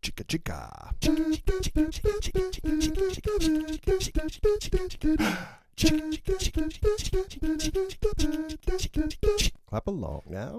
Chica chica. Clap along now.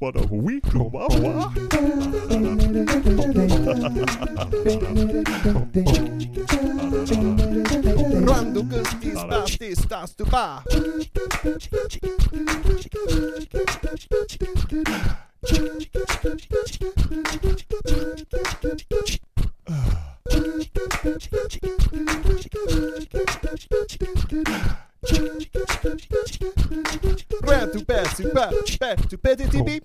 What a week. Rando gustis bastis stas du ba. Rando besu ba, besu bediti beep.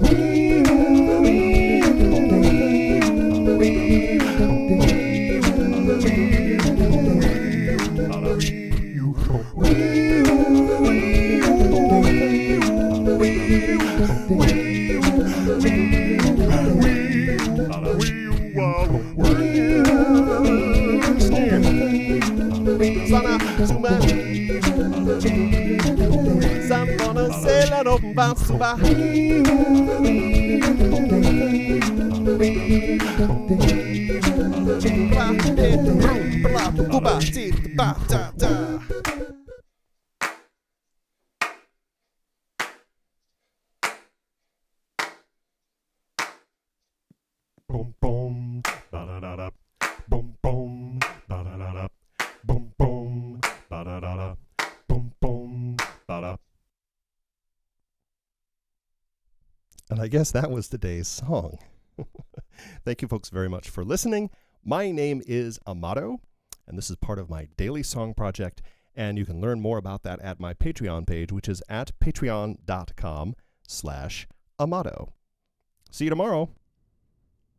Thank you. Sana, suma. Sam gonna sail and open bounce boom, blah, cuba, tit, ba, da, And I guess that was today's song. Thank you, folks, very much for listening. My name is Amado, and this is part of my daily song project. And you can learn more about that at my Patreon page, which is at patreon.com slash Amado. See you tomorrow.